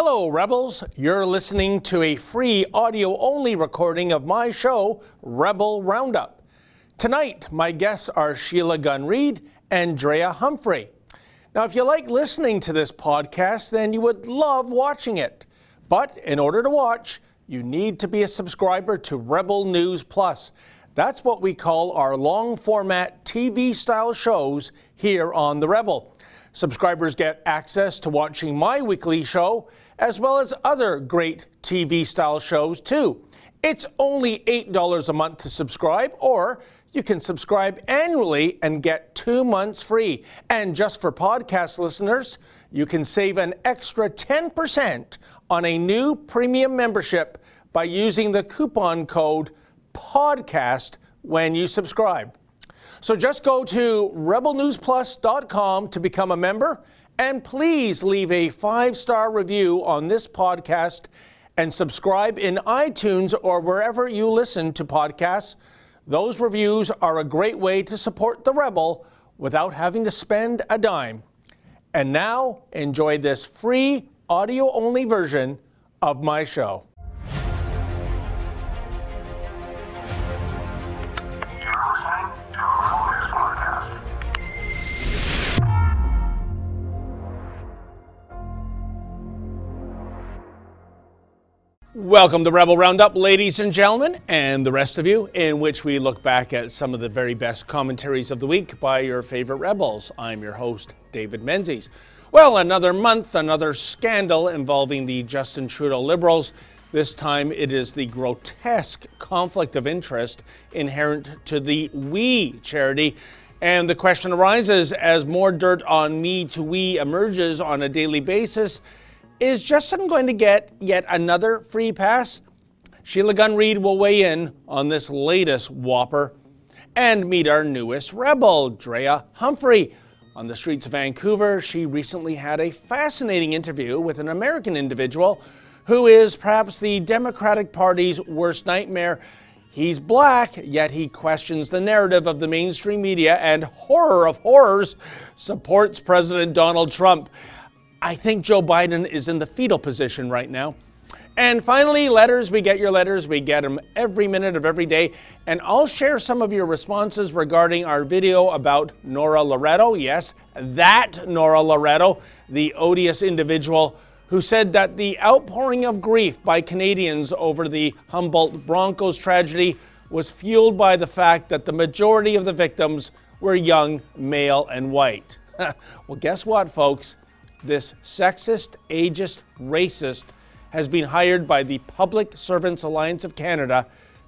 Hello, Rebels. You're listening to a free audio only recording of my show, Rebel Roundup. Tonight, my guests are Sheila Gunn Reid and Drea Humphrey. Now, if you like listening to this podcast, then you would love watching it. But in order to watch, you need to be a subscriber to Rebel News Plus. That's what we call our long format TV style shows here on The Rebel. Subscribers get access to watching my weekly show as well as other great TV style shows too. It's only $8 a month to subscribe, or you can subscribe annually and get two months free. And just for podcast listeners, you can save an extra 10% on a new premium membership by using the coupon code PODCAST when you subscribe. So just go to rebelnewsplus.com to become a member and please leave a five star review on this podcast and subscribe in iTunes or wherever you listen to podcasts. Those reviews are a great way to support the Rebel without having to spend a dime. And now, enjoy this free audio only version of my show. Welcome to Rebel Roundup, ladies and gentlemen, and the rest of you, in which we look back at some of the very best commentaries of the week by your favorite rebels. I'm your host, David Menzies. Well, another month, another scandal involving the Justin Trudeau Liberals. This time it is the grotesque conflict of interest inherent to the We charity. And the question arises as more dirt on Me to We emerges on a daily basis is Justin going to get yet another free pass? Sheila Gunn Reid will weigh in on this latest whopper and meet our newest rebel, Drea Humphrey. On the streets of Vancouver, she recently had a fascinating interview with an American individual who is perhaps the Democratic Party's worst nightmare. He's black, yet he questions the narrative of the mainstream media and, horror of horrors, supports President Donald Trump. I think Joe Biden is in the fetal position right now. And finally, letters. We get your letters. We get them every minute of every day. And I'll share some of your responses regarding our video about Nora Loreto. Yes, that Nora Loreto, the odious individual who said that the outpouring of grief by Canadians over the Humboldt Broncos tragedy was fueled by the fact that the majority of the victims were young, male, and white. well, guess what, folks? This sexist, ageist, racist has been hired by the Public Servants Alliance of Canada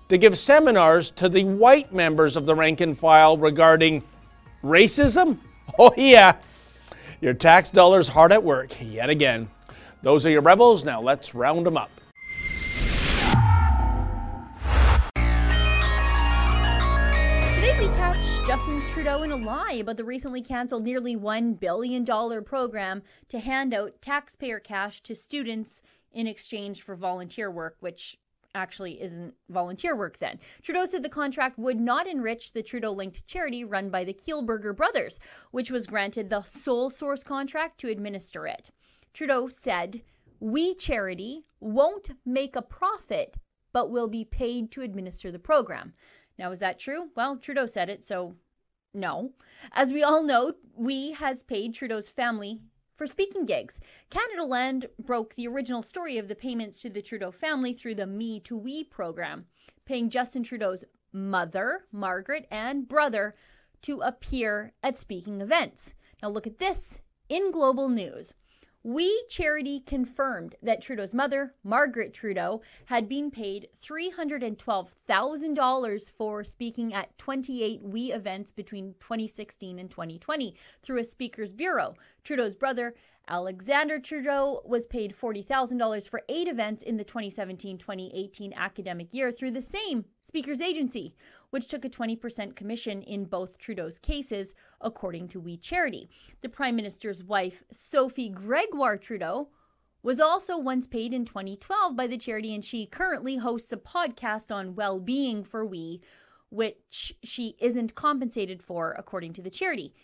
to give seminars to the white members of the rank and file regarding racism? Oh, yeah. Your tax dollars hard at work yet again. Those are your rebels. Now let's round them up. Justin Trudeau in a lie about the recently canceled nearly $1 billion program to hand out taxpayer cash to students in exchange for volunteer work, which actually isn't volunteer work then. Trudeau said the contract would not enrich the Trudeau linked charity run by the Kielburger brothers, which was granted the sole source contract to administer it. Trudeau said, We charity won't make a profit, but will be paid to administer the program. Now, is that true? Well, Trudeau said it, so no. As we all know, We has paid Trudeau's family for speaking gigs. Canadaland broke the original story of the payments to the Trudeau family through the Me to We program, paying Justin Trudeau's mother, Margaret, and brother to appear at speaking events. Now, look at this in global news. We Charity confirmed that Trudeau's mother, Margaret Trudeau, had been paid $312,000 for speaking at 28 We events between 2016 and 2020 through a speakers bureau. Trudeau's brother, Alexander Trudeau, was paid $40,000 for eight events in the 2017 2018 academic year through the same speakers agency which took a 20% commission in both Trudeau's cases, according to We Charity. The Prime Minister's wife, Sophie Gregoire Trudeau, was also once paid in 2012 by the charity, and she currently hosts a podcast on well being for We, which she isn't compensated for, according to the charity.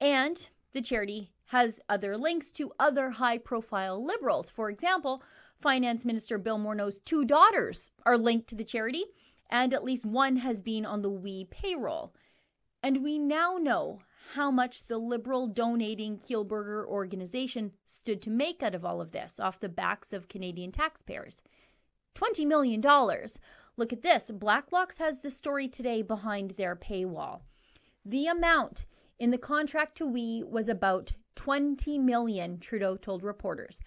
And the charity has other links to other high profile liberals. For example, Finance Minister Bill Morneau's two daughters are linked to the charity, and at least one has been on the WE payroll. And we now know how much the liberal donating Kielburger organization stood to make out of all of this off the backs of Canadian taxpayers. $20 million. Look at this. Blacklock's has the story today behind their paywall. The amount in the contract to We was about 20 million, Trudeau told reporters.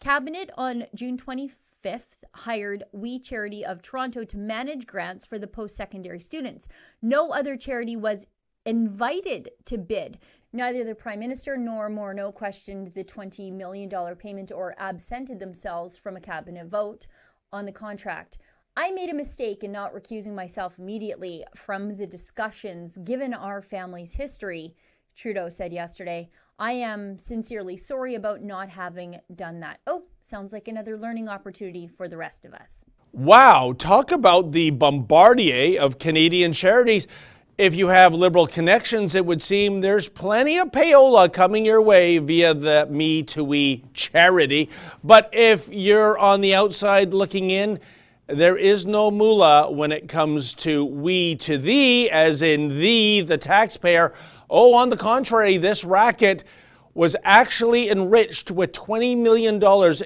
Cabinet on June 25th hired We Charity of Toronto to manage grants for the post secondary students. No other charity was invited to bid. Neither the Prime Minister nor Morneau questioned the $20 million payment or absented themselves from a cabinet vote on the contract. I made a mistake in not recusing myself immediately from the discussions given our family's history, Trudeau said yesterday. I am sincerely sorry about not having done that. Oh, sounds like another learning opportunity for the rest of us. Wow, talk about the bombardier of Canadian charities. If you have liberal connections, it would seem there's plenty of payola coming your way via the Me to We charity. But if you're on the outside looking in, there is no moolah when it comes to we to thee, as in thee, the taxpayer. Oh, on the contrary, this racket was actually enriched with $20 million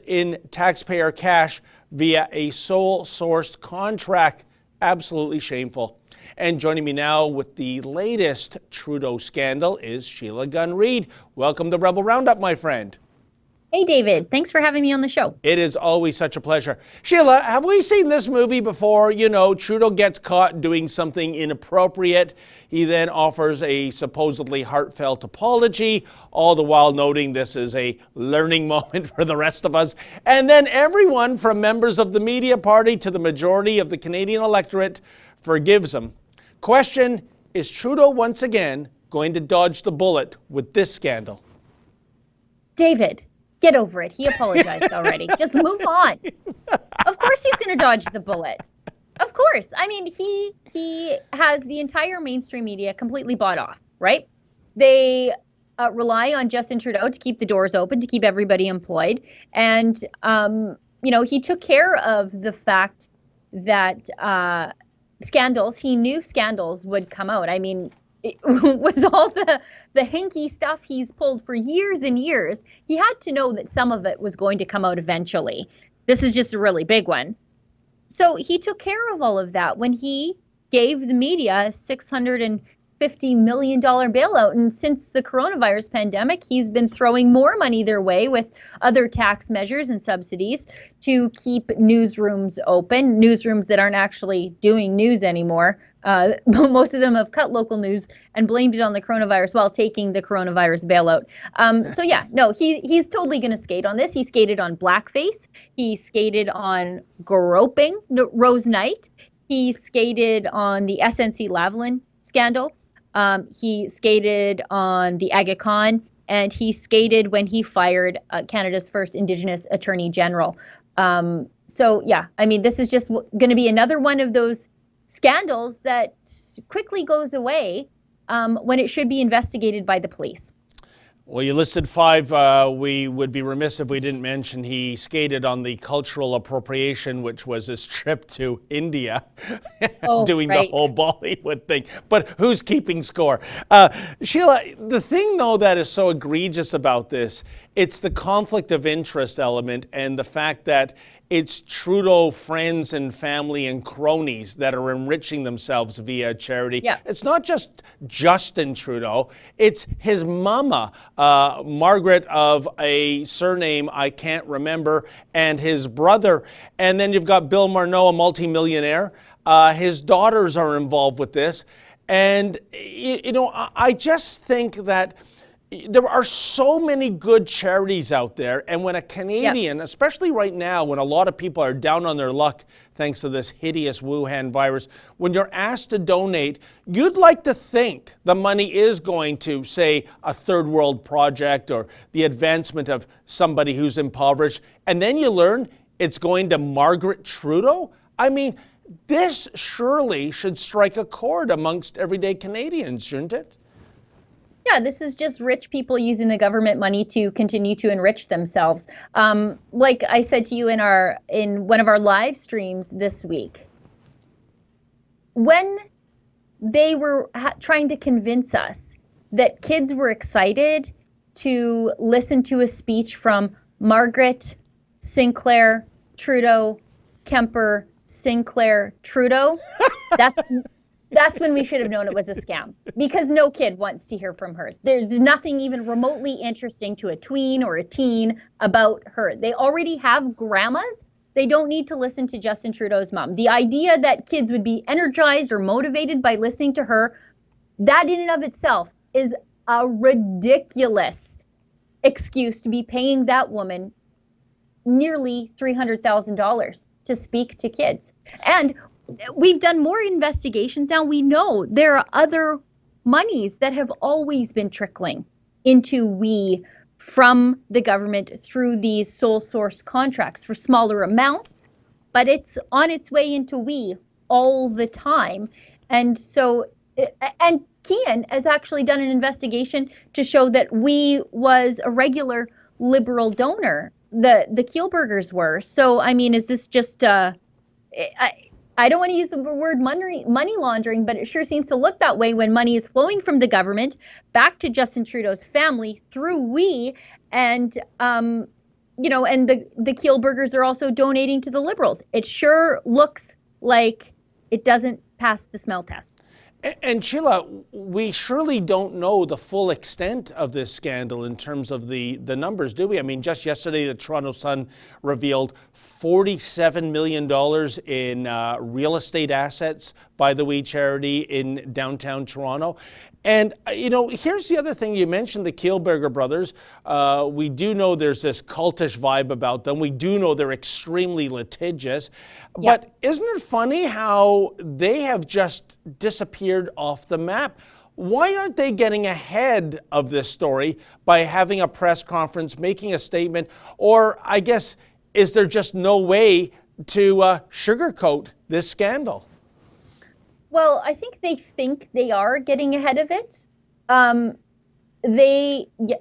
in taxpayer cash via a sole sourced contract. Absolutely shameful. And joining me now with the latest Trudeau scandal is Sheila Gunn Reid. Welcome to Rebel Roundup, my friend. Hey, David. Thanks for having me on the show. It is always such a pleasure. Sheila, have we seen this movie before? You know, Trudeau gets caught doing something inappropriate. He then offers a supposedly heartfelt apology, all the while noting this is a learning moment for the rest of us. And then everyone from members of the media party to the majority of the Canadian electorate forgives him. Question Is Trudeau once again going to dodge the bullet with this scandal? David, Get over it. He apologized already. Just move on. Of course he's going to dodge the bullet. Of course. I mean, he he has the entire mainstream media completely bought off, right? They uh, rely on Justin Trudeau to keep the doors open, to keep everybody employed, and um, you know he took care of the fact that uh, scandals. He knew scandals would come out. I mean, with all the the hinky stuff he's pulled for years and years, he had to know that some of it was going to come out eventually. This is just a really big one. So he took care of all of that when he gave the media 650 million dollar bailout and since the coronavirus pandemic he's been throwing more money their way with other tax measures and subsidies to keep newsrooms open newsrooms that aren't actually doing news anymore uh, most of them have cut local news and blamed it on the coronavirus while taking the coronavirus bailout. Um, so yeah, no, he he's totally going to skate on this. He skated on blackface. He skated on groping Rose Knight. He skated on the SNC Lavalin scandal. Um, he skated on the Aga Khan, and he skated when he fired uh, Canada's first Indigenous Attorney General. Um, so yeah, I mean, this is just w- going to be another one of those scandals that quickly goes away um, when it should be investigated by the police. Well, you listed five. Uh, we would be remiss if we didn't mention he skated on the cultural appropriation, which was his trip to India, oh, doing right. the whole Bollywood thing. But who's keeping score? Uh, Sheila, the thing, though, that is so egregious about this, it's the conflict of interest element and the fact that it's Trudeau friends and family and cronies that are enriching themselves via charity. Yeah. It's not just Justin Trudeau, it's his mama, uh, Margaret of a surname I can't remember, and his brother. And then you've got Bill Morneau, a multimillionaire. Uh, his daughters are involved with this. And, you know, I just think that there are so many good charities out there. And when a Canadian, yep. especially right now, when a lot of people are down on their luck thanks to this hideous Wuhan virus, when you're asked to donate, you'd like to think the money is going to, say, a third world project or the advancement of somebody who's impoverished. And then you learn it's going to Margaret Trudeau. I mean, this surely should strike a chord amongst everyday Canadians, shouldn't it? Yeah, this is just rich people using the government money to continue to enrich themselves. Um, like I said to you in our in one of our live streams this week, when they were ha- trying to convince us that kids were excited to listen to a speech from Margaret Sinclair Trudeau Kemper Sinclair Trudeau. That's that's when we should have known it was a scam because no kid wants to hear from her. There's nothing even remotely interesting to a tween or a teen about her. They already have grandmas. They don't need to listen to Justin Trudeau's mom. The idea that kids would be energized or motivated by listening to her, that in and of itself is a ridiculous excuse to be paying that woman nearly $300,000 to speak to kids. And we've done more investigations now. We know there are other monies that have always been trickling into we from the government through these sole source contracts for smaller amounts, but it's on its way into we all the time. And so, and Keean has actually done an investigation to show that we was a regular liberal donor. The the Kielburgers were. So I mean, is this just uh, I don't want to use the word money money laundering, but it sure seems to look that way when money is flowing from the government back to Justin Trudeau's family through we and um, you know, and the the Kielburgers are also donating to the Liberals. It sure looks like it doesn't pass the smell test. And Sheila, we surely don't know the full extent of this scandal in terms of the, the numbers, do we? I mean, just yesterday, the Toronto Sun revealed $47 million in uh, real estate assets by the We Charity in downtown Toronto. And, uh, you know, here's the other thing you mentioned the Kielburger brothers. Uh, we do know there's this cultish vibe about them. We do know they're extremely litigious. Yep. But isn't it funny how they have just disappeared off the map? Why aren't they getting ahead of this story by having a press conference, making a statement? Or, I guess, is there just no way to uh, sugarcoat this scandal? Well, I think they think they are getting ahead of it. Um, they yeah,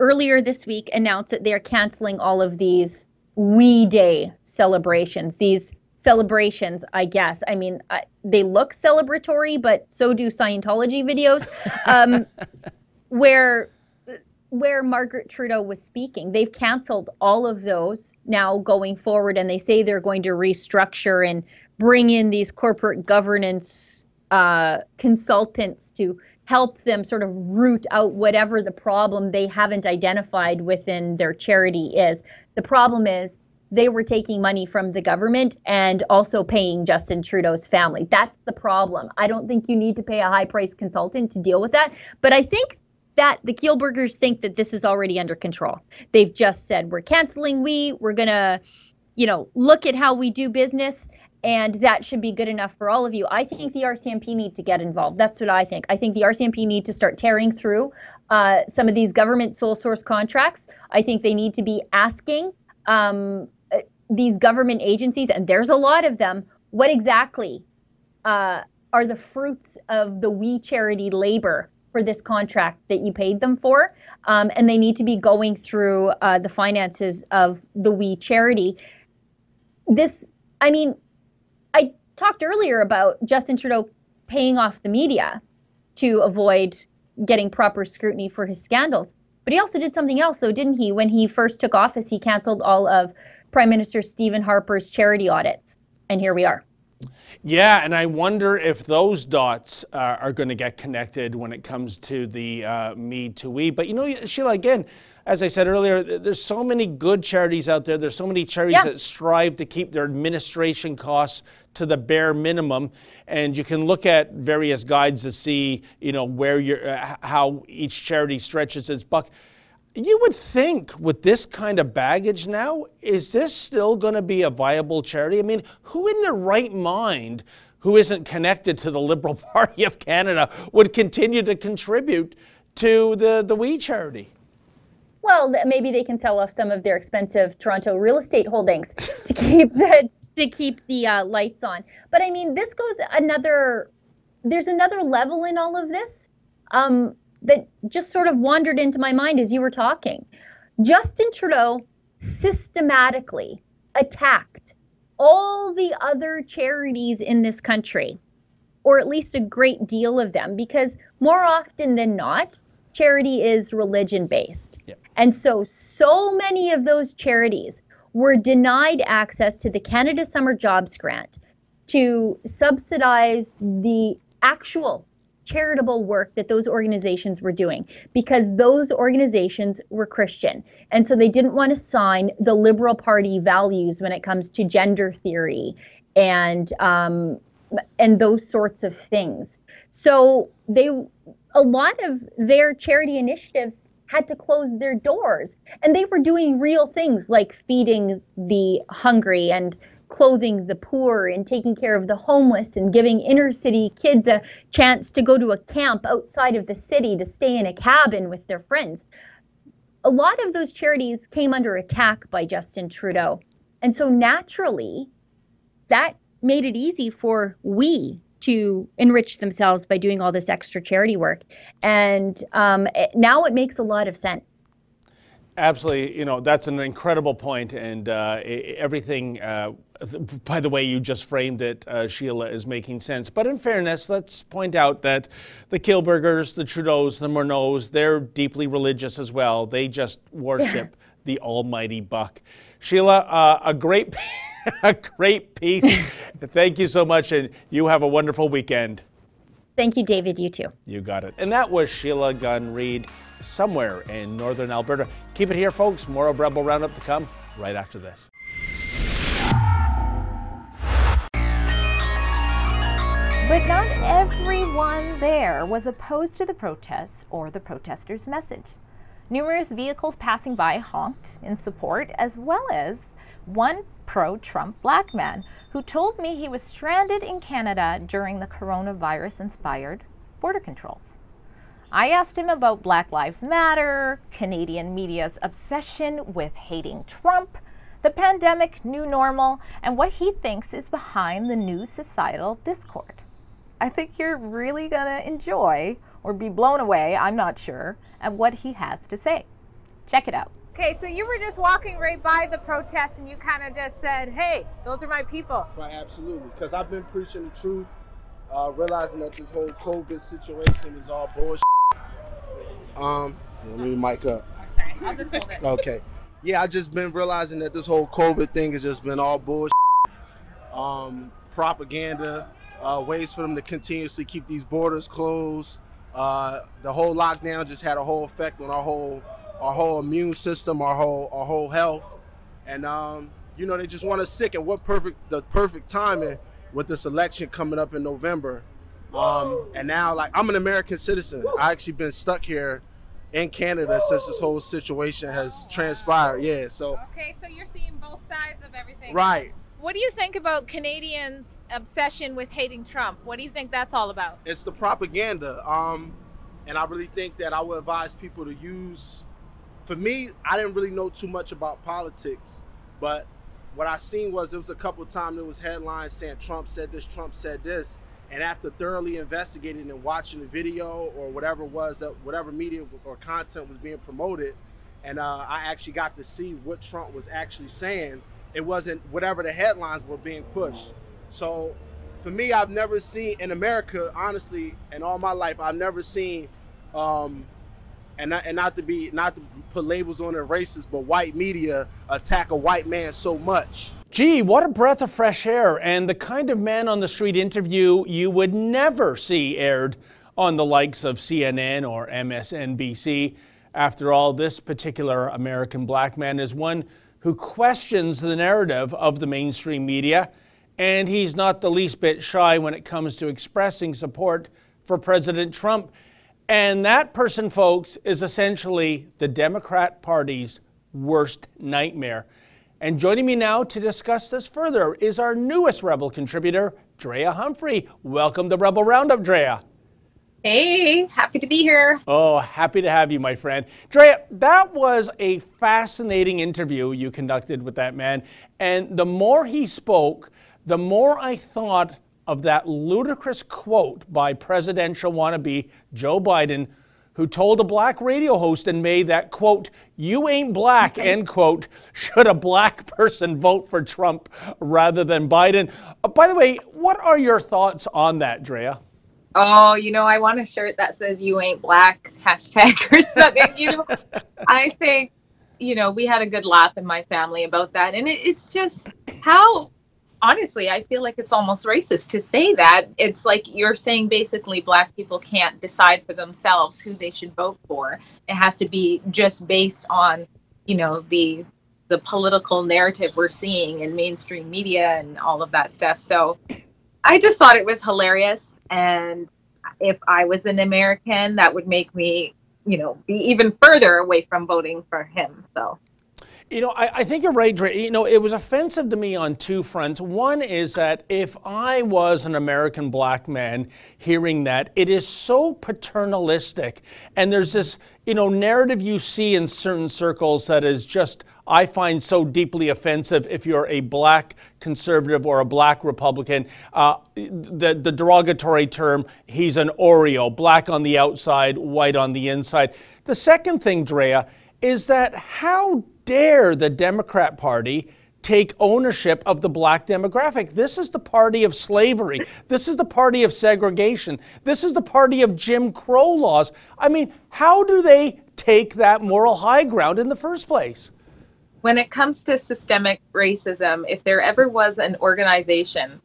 earlier this week announced that they're canceling all of these We Day celebrations. These celebrations, I guess. I mean, I, they look celebratory, but so do Scientology videos, um, where where Margaret Trudeau was speaking. They've canceled all of those now going forward, and they say they're going to restructure and bring in these corporate governance uh, consultants to help them sort of root out whatever the problem they haven't identified within their charity is. The problem is they were taking money from the government and also paying Justin Trudeau's family. That's the problem. I don't think you need to pay a high price consultant to deal with that. But I think that the Kielburgers think that this is already under control. They've just said, we're canceling we, we're going to, you know, look at how we do business and that should be good enough for all of you. I think the RCMP need to get involved. That's what I think. I think the RCMP need to start tearing through uh, some of these government sole source contracts. I think they need to be asking um, uh, these government agencies, and there's a lot of them, what exactly uh, are the fruits of the We Charity labor for this contract that you paid them for? Um, and they need to be going through uh, the finances of the We Charity. This, I mean, I talked earlier about Justin Trudeau paying off the media to avoid getting proper scrutiny for his scandals. But he also did something else, though, didn't he? When he first took office, he canceled all of Prime Minister Stephen Harper's charity audits. And here we are. Yeah, and I wonder if those dots uh, are going to get connected when it comes to the uh, me to we. But you know, Sheila, again, as I said earlier, there's so many good charities out there. There's so many charities yeah. that strive to keep their administration costs to the bare minimum. And you can look at various guides to see, you know, where you're, uh, how each charity stretches its buck. You would think with this kind of baggage now, is this still going to be a viable charity? I mean, who in their right mind who isn't connected to the Liberal Party of Canada would continue to contribute to the, the We charity? Well, maybe they can sell off some of their expensive Toronto real estate holdings to keep the to keep the uh, lights on. But I mean, this goes another. There's another level in all of this. Um, that just sort of wandered into my mind as you were talking. Justin Trudeau systematically attacked all the other charities in this country, or at least a great deal of them, because more often than not, charity is religion based. And so, so many of those charities were denied access to the Canada Summer Jobs Grant to subsidize the actual charitable work that those organizations were doing because those organizations were Christian. And so they didn't want to sign the Liberal Party values when it comes to gender theory and um, and those sorts of things. So they a lot of their charity initiatives had to close their doors and they were doing real things like feeding the hungry and clothing the poor and taking care of the homeless and giving inner city kids a chance to go to a camp outside of the city to stay in a cabin with their friends. A lot of those charities came under attack by Justin Trudeau. And so naturally, that made it easy for we to enrich themselves by doing all this extra charity work. And um, now it makes a lot of sense. Absolutely, you know that's an incredible point, and uh, everything. Uh, by the way, you just framed it, uh, Sheila, is making sense. But in fairness, let's point out that the Kielburgers, the Trudeaus, the Morneaus, they're deeply religious as well. They just worship the almighty buck. Sheila, uh, a great, a great piece. Thank you so much, and you have a wonderful weekend. Thank you, David. You too. You got it. And that was Sheila Gunn Reid, somewhere in northern Alberta. Keep it here, folks. More of Rebel Roundup to come right after this. But not everyone there was opposed to the protests or the protesters' message. Numerous vehicles passing by honked in support, as well as one pro Trump black man who told me he was stranded in Canada during the coronavirus inspired border controls. I asked him about Black Lives Matter, Canadian media's obsession with hating Trump, the pandemic new normal, and what he thinks is behind the new societal discord. I think you're really to enjoy or be blown away, I'm not sure, at what he has to say. Check it out. Okay, so you were just walking right by the protest and you kind of just said, hey, those are my people. Right, absolutely. Because I've been preaching the truth, uh, realizing that this whole COVID situation is all bullshit. Um, let me mic up. sorry, I'll just hold it. Okay. Yeah, I just been realizing that this whole COVID thing has just been all bullshit. Um, propaganda, uh, ways for them to continuously keep these borders closed. Uh, the whole lockdown just had a whole effect on our whole our whole immune system, our whole our whole health, and um, you know they just want us sick. And what perfect the perfect timing with this election coming up in November. Um, and now, like I'm an American citizen. I actually been stuck here in Canada since this whole situation has transpired. Yeah, so okay, so you're seeing both sides of everything, right? What do you think about Canadians' obsession with hating Trump? What do you think that's all about? It's the propaganda. Um, and I really think that I would advise people to use. For me, I didn't really know too much about politics, but what I seen was there was a couple times there was headlines saying Trump said this, Trump said this, and after thoroughly investigating and watching the video or whatever was that whatever media or content was being promoted, and uh, I actually got to see what Trump was actually saying it wasn't whatever the headlines were being pushed. So for me, I've never seen in America, honestly, in all my life, I've never seen, um, and not, and not to be not to put labels on it racist, but white media attack a white man so much. Gee, what a breath of fresh air, and the kind of man on the street interview you would never see aired on the likes of CNN or MSNBC. After all, this particular American black man is one who questions the narrative of the mainstream media, and he's not the least bit shy when it comes to expressing support for President Trump. And that person, folks, is essentially the Democrat Party's worst nightmare. And joining me now to discuss this further is our newest Rebel contributor, Drea Humphrey. Welcome to Rebel Roundup, Drea. Hey, happy to be here. Oh, happy to have you, my friend. Drea, that was a fascinating interview you conducted with that man. And the more he spoke, the more I thought of that ludicrous quote by presidential wannabe Joe Biden, who told a black radio host in May that, quote, you ain't black, end quote, should a black person vote for Trump rather than Biden. Uh, by the way, what are your thoughts on that, Drea? Oh, you know, I want a shirt that says "You ain't black" hashtag or something. you know, I think, you know, we had a good laugh in my family about that, and it, it's just how honestly, I feel like it's almost racist to say that. It's like you're saying basically black people can't decide for themselves who they should vote for. It has to be just based on, you know, the the political narrative we're seeing in mainstream media and all of that stuff. So I just thought it was hilarious and if I was an American that would make me, you know, be even further away from voting for him. So you know, I, I, think you're right. You know, it was offensive to me on two fronts. One is that if I was an American black man hearing that, it is so paternalistic. And there's this, you know, narrative you see in certain circles that is just, I find so deeply offensive if you're a black conservative or a black Republican. Uh, the, the derogatory term, he's an Oreo, black on the outside, white on the inside. The second thing, Drea, is that how dare the Democrat Party take ownership of the black demographic. This is the party of slavery. This is the party of segregation. This is the party of Jim Crow laws. I mean, how do they take that moral high ground in the first place? When it comes to systemic racism, if there ever was an organization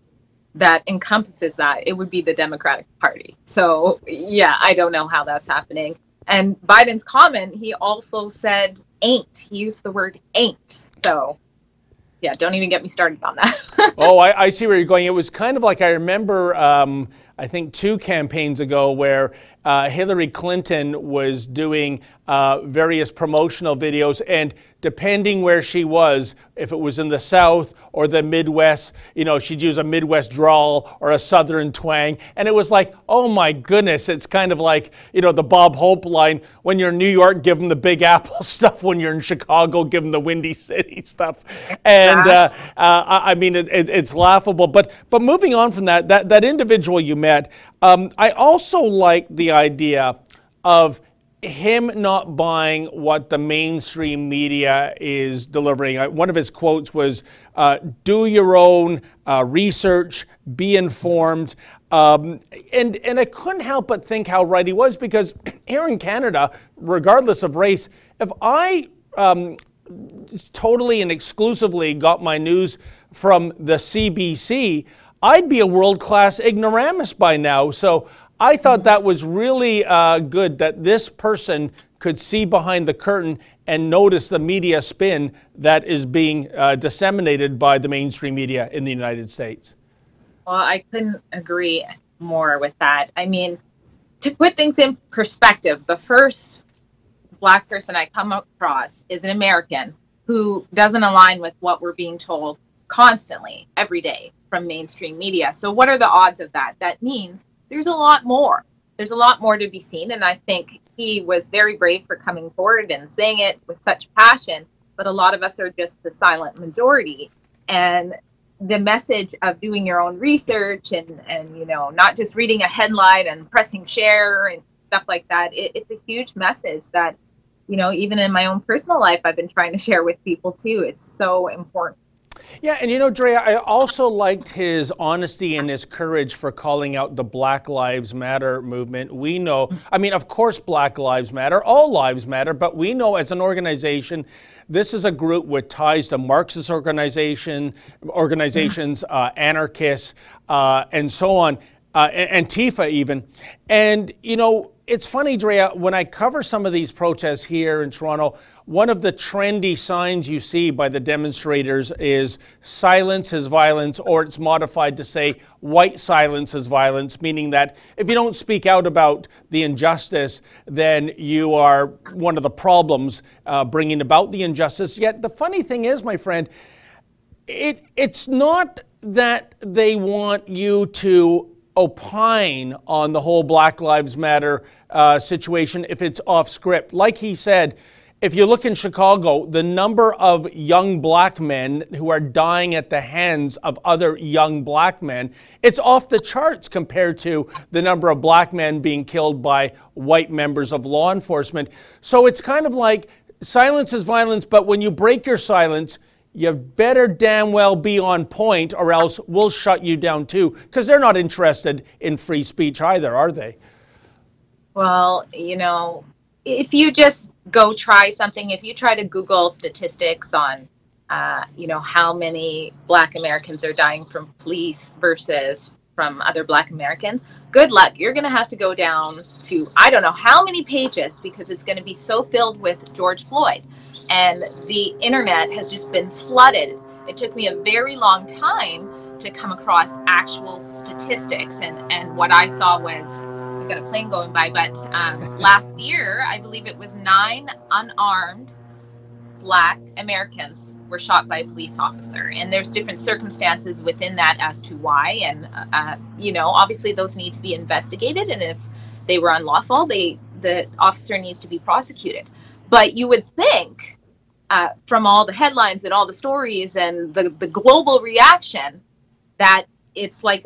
that encompasses that, it would be the Democratic Party. So, yeah, I don't know how that's happening. And Biden's comment, he also said ain't. He used the word ain't. So yeah, don't even get me started on that. oh, I, I, see where you're going. It was kind of like I remember, um, I think two campaigns ago, where uh, Hillary Clinton was doing uh, various promotional videos, and depending where she was, if it was in the South or the Midwest, you know, she'd use a Midwest drawl or a Southern twang. And it was like, oh my goodness, it's kind of like, you know, the Bob Hope line when you're in New York, give them the Big Apple stuff. When you're in Chicago, give them the Windy City stuff. And uh, uh, I mean, it, it, it's laughable. But, but moving on from that, that, that individual you met, um, I also like the idea of him not buying what the mainstream media is delivering. One of his quotes was, uh, "Do your own uh, research, be informed," um, and and I couldn't help but think how right he was because here in Canada, regardless of race, if I um, totally and exclusively got my news from the CBC, I'd be a world class ignoramus by now. So I thought that was really uh, good that this person could see behind the curtain and notice the media spin that is being uh, disseminated by the mainstream media in the United States. Well, I couldn't agree more with that. I mean, to put things in perspective, the first black person I come across is an American who doesn't align with what we're being told constantly every day from mainstream media. So, what are the odds of that? That means there's a lot more. There's a lot more to be seen. And I think he was very brave for coming forward and saying it with such passion. But a lot of us are just the silent majority. And the message of doing your own research and, and you know, not just reading a headline and pressing share and stuff like that, it, it's a huge message that, you know, even in my own personal life, I've been trying to share with people too. It's so important yeah, and you know, Dre, I also liked his honesty and his courage for calling out the Black Lives Matter movement. We know, I mean, of course, Black Lives Matter, all lives matter, but we know as an organization, this is a group with ties to Marxist organization, organizations, uh, anarchists, uh, and so on, uh, Antifa even. And, you know, it's funny, Drea, when I cover some of these protests here in Toronto, one of the trendy signs you see by the demonstrators is silence is violence, or it's modified to say white silence is violence, meaning that if you don't speak out about the injustice, then you are one of the problems uh, bringing about the injustice. Yet the funny thing is, my friend, it, it's not that they want you to opine on the whole Black Lives Matter uh, situation if it's off script. Like he said, if you look in Chicago, the number of young black men who are dying at the hands of other young black men, it's off the charts compared to the number of black men being killed by white members of law enforcement. So it's kind of like silence is violence, but when you break your silence, you better damn well be on point or else we'll shut you down too because they're not interested in free speech either, are they? Well, you know, if you just go try something, if you try to Google statistics on, uh, you know, how many Black Americans are dying from police versus from other Black Americans, good luck. You're going to have to go down to I don't know how many pages because it's going to be so filled with George Floyd, and the internet has just been flooded. It took me a very long time to come across actual statistics, and and what I saw was got a plane going by, but um, last year, I believe it was nine unarmed Black Americans were shot by a police officer, and there's different circumstances within that as to why. And uh, you know, obviously, those need to be investigated, and if they were unlawful, they the officer needs to be prosecuted. But you would think, uh, from all the headlines and all the stories and the the global reaction, that it's like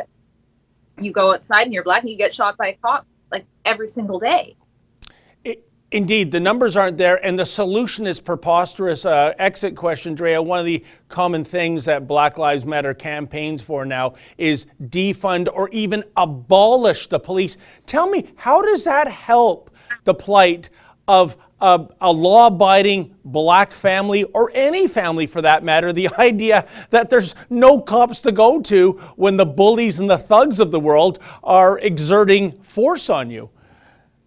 you go outside and you're black and you get shot by a cop like every single day. Indeed, the numbers aren't there, and the solution is preposterous. Uh, exit question, Drea. One of the common things that Black Lives Matter campaigns for now is defund or even abolish the police. Tell me, how does that help the plight of a, a law abiding black family, or any family for that matter, the idea that there's no cops to go to when the bullies and the thugs of the world are exerting force on you?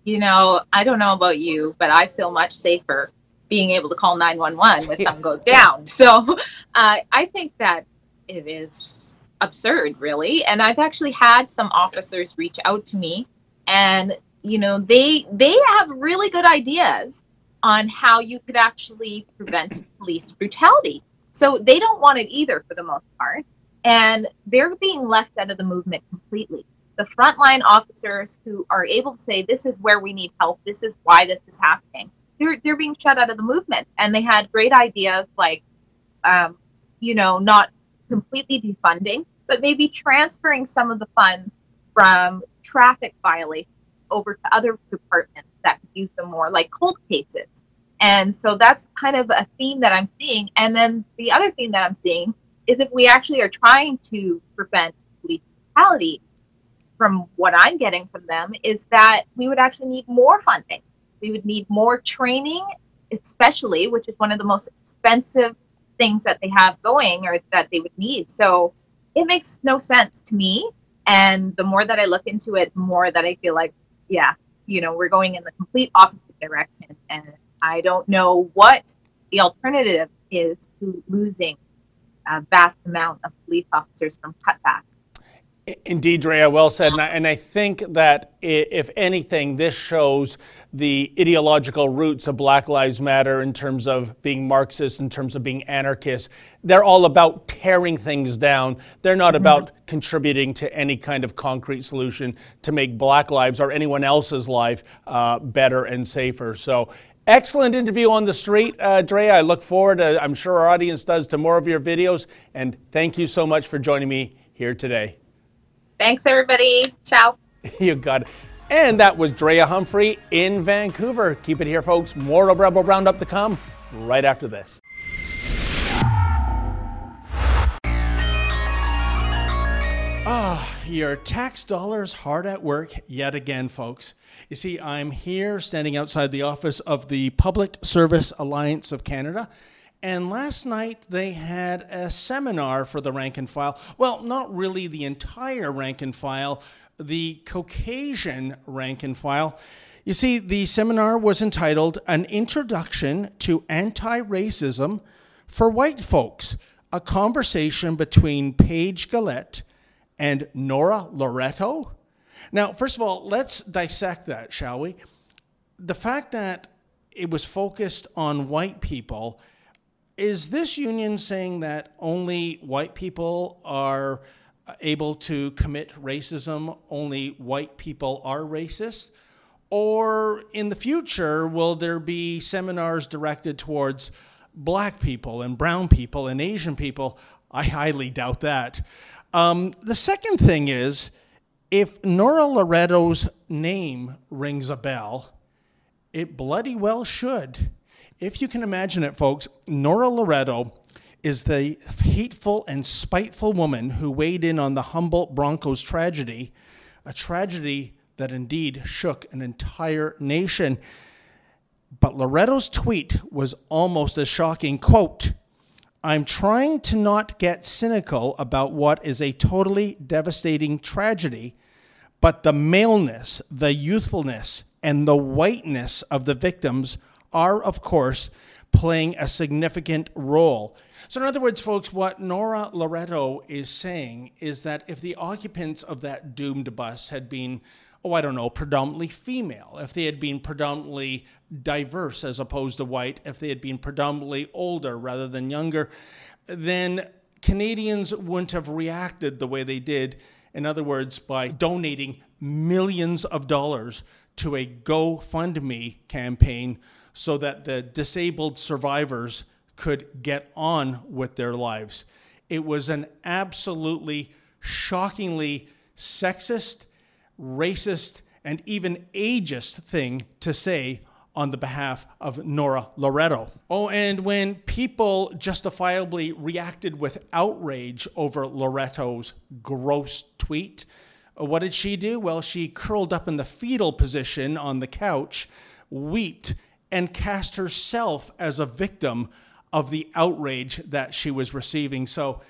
You know, I don't know about you, but I feel much safer being able to call 911 when something goes down. So uh, I think that it is absurd, really. And I've actually had some officers reach out to me and you know they they have really good ideas on how you could actually prevent police brutality. So they don't want it either for the most part. And they're being left out of the movement completely. The frontline officers who are able to say, this is where we need help, this is why this is happening, they're, they're being shut out of the movement. And they had great ideas like, um, you know, not completely defunding, but maybe transferring some of the funds from traffic violations over to other departments that could use them more, like cold cases. And so that's kind of a theme that I'm seeing. And then the other thing that I'm seeing is if we actually are trying to prevent police brutality, from what I'm getting from them, is that we would actually need more funding. We would need more training, especially, which is one of the most expensive things that they have going or that they would need. So it makes no sense to me. And the more that I look into it, the more that I feel like, yeah, you know, we're going in the complete opposite direction. And I don't know what the alternative is to losing a vast amount of police officers from cutback. Indeed, Drea, well said. And I, and I, think that if anything, this shows the ideological roots of Black Lives Matter in terms of being Marxist, in terms of being anarchist. They're all about tearing things down. They're not mm-hmm. about contributing to any kind of concrete solution to make Black lives or anyone else's life uh, better and safer. So Excellent interview on the street, uh, Drea. I look forward, uh, I'm sure our audience does, to more of your videos. And thank you so much for joining me here today. Thanks, everybody. Ciao. you got it. And that was Drea Humphrey in Vancouver. Keep it here, folks. More of Rebel Roundup to come right after this. Ah, your tax dollars hard at work yet again, folks. You see, I'm here standing outside the office of the Public Service Alliance of Canada. And last night they had a seminar for the rank and file. Well, not really the entire rank and file, the Caucasian rank and file. You see, the seminar was entitled An Introduction to Anti Racism for White Folks, a conversation between Paige Gillette and Nora Loreto. Now, first of all, let's dissect that, shall we? The fact that it was focused on white people, is this union saying that only white people are uh, able to commit racism, only white people are racist? Or in the future, will there be seminars directed towards black people and brown people and Asian people? I highly doubt that. Um, the second thing is if Nora Loreto's name rings a bell, it bloody well should. If you can imagine it, folks, Nora Loreto is the hateful and spiteful woman who weighed in on the Humboldt Broncos tragedy, a tragedy that indeed shook an entire nation. But Loreto's tweet was almost as shocking. Quote, I'm trying to not get cynical about what is a totally devastating tragedy, but the maleness, the youthfulness, and the whiteness of the victims are, of course, playing a significant role. So, in other words, folks, what Nora Loreto is saying is that if the occupants of that doomed bus had been oh, I don't know, predominantly female, if they had been predominantly diverse as opposed to white, if they had been predominantly older rather than younger, then Canadians wouldn't have reacted the way they did. In other words, by donating millions of dollars to a GoFundMe campaign so that the disabled survivors could get on with their lives. It was an absolutely shockingly sexist racist, and even ageist thing to say on the behalf of Nora Loreto. Oh, and when people justifiably reacted with outrage over Loreto's gross tweet, uh, what did she do? Well, she curled up in the fetal position on the couch, wept, and cast herself as a victim of the outrage that she was receiving. So,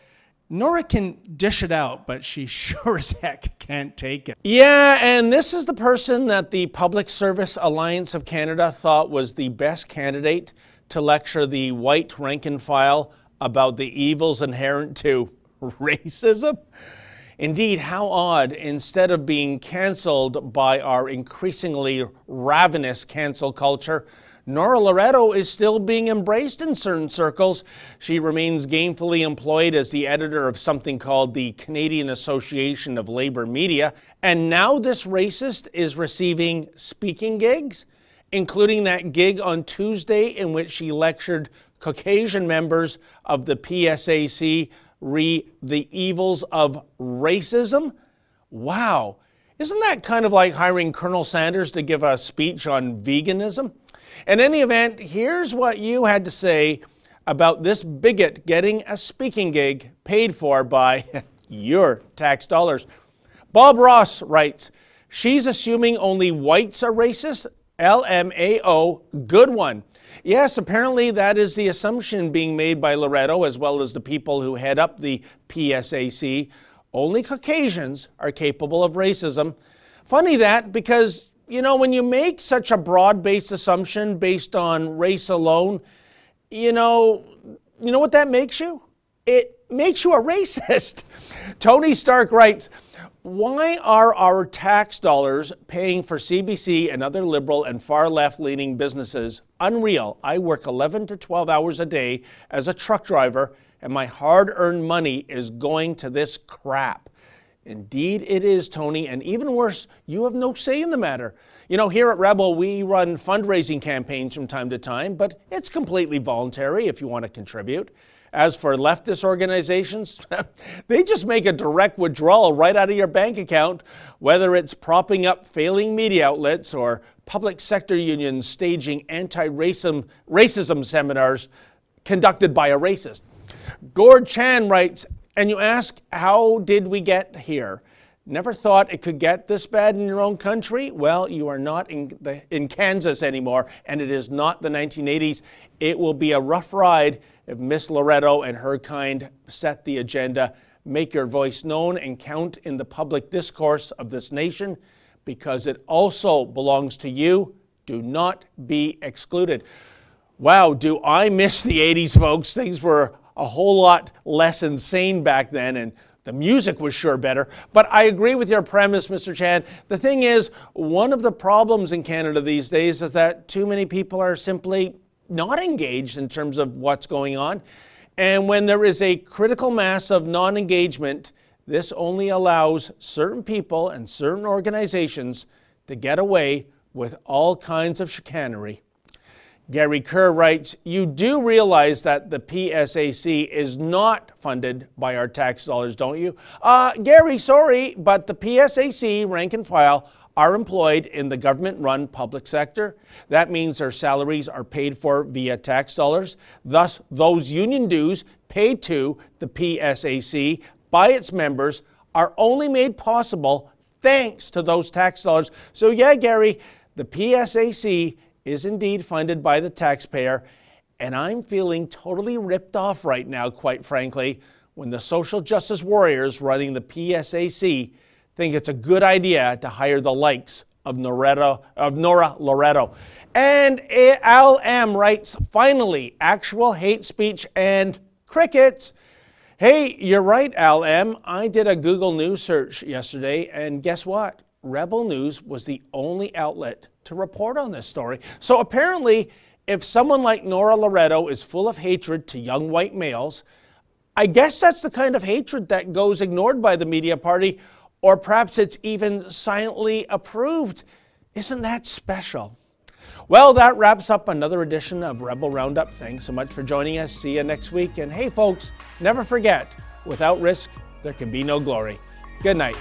Nora can dish it out, but she sure as heck can't take it. Yeah, and this is the person that the Public Service Alliance of Canada thought was the best candidate to lecture the white rank and file about the evils inherent to racism. Indeed, how odd, instead of being canceled by our increasingly ravenous cancel culture, Nora Loreto is still being embraced in certain circles. She remains gainfully employed as the editor of something called the Canadian Association of Labor Media. And now this racist is receiving speaking gigs, including that gig on Tuesday in which she lectured Caucasian members of the PSAC re the evils of racism. Wow. Isn't that kind of like hiring Colonel Sanders to give a speech on veganism? In any event, here's what you had to say about this bigot getting a speaking gig paid for by your tax dollars. Bob Ross writes, She's assuming only whites are racist. LMAO, good one. Yes, apparently that is the assumption being made by Loreto as well as the people who head up the PSAC. Only Caucasians are capable of racism. Funny that because you know, when you make such a broad based assumption based on race alone, you know, you know what that makes you? It makes you a racist. Tony Stark writes, why are our tax dollars paying for CBC and other liberal and far left leaning businesses? Unreal. I work 11 to 12 hours a day as a truck driver, and my hard earned money is going to this crap. Indeed, it is, Tony, and even worse, you have no say in the matter. You know, here at Rebel, we run fundraising campaigns from time to time, but it's completely voluntary if you want to contribute. As for leftist organizations, they just make a direct withdrawal right out of your bank account, whether it's propping up failing media outlets or public sector unions staging anti racism seminars conducted by a racist. Gord Chan writes and you ask, how did we get here? Never thought it could get this bad in your own country? Well, you are not in, the, in Kansas anymore, and it is not the 1980s. It will be a rough ride if Miss Loreto and her kind set the agenda. Make your voice known and count in the public discourse of this nation because it also belongs to you. Do not be excluded. Wow, do I miss the 80s, folks? Things were a whole lot less insane back then and the music was sure better. But I agree with your premise, Mr. Chan. The thing is, one of the problems in Canada these days is that too many people are simply not engaged in terms of what's going on. And when there is a critical mass of non engagement, this only allows certain people and certain organizations to get away with all kinds of chicanery. Gary Kerr writes, You do realize that the PSAC is not funded by our tax dollars, don't you? Uh, Gary, sorry, but the PSAC rank and file are employed in the government run public sector. That means their salaries are paid for via tax dollars. Thus, those union dues paid to the PSAC by its members are only made possible thanks to those tax dollars. So, yeah, Gary, the PSAC is indeed funded by the taxpayer, and I'm feeling totally ripped off right now, quite frankly, when the social justice warriors running the PSAC think it's a good idea to hire the likes of, Loreto, of Nora Loreto. And Al M writes, finally, actual hate speech and crickets. Hey, you're right, Al M. I did a Google News search yesterday, and guess what? Rebel News was the only outlet to report on this story. So apparently, if someone like Nora Loreto is full of hatred to young white males, I guess that's the kind of hatred that goes ignored by the media party, or perhaps it's even silently approved. Isn't that special? Well, that wraps up another edition of Rebel Roundup. Thanks so much for joining us. See you next week. And hey, folks, never forget without risk, there can be no glory. Good night.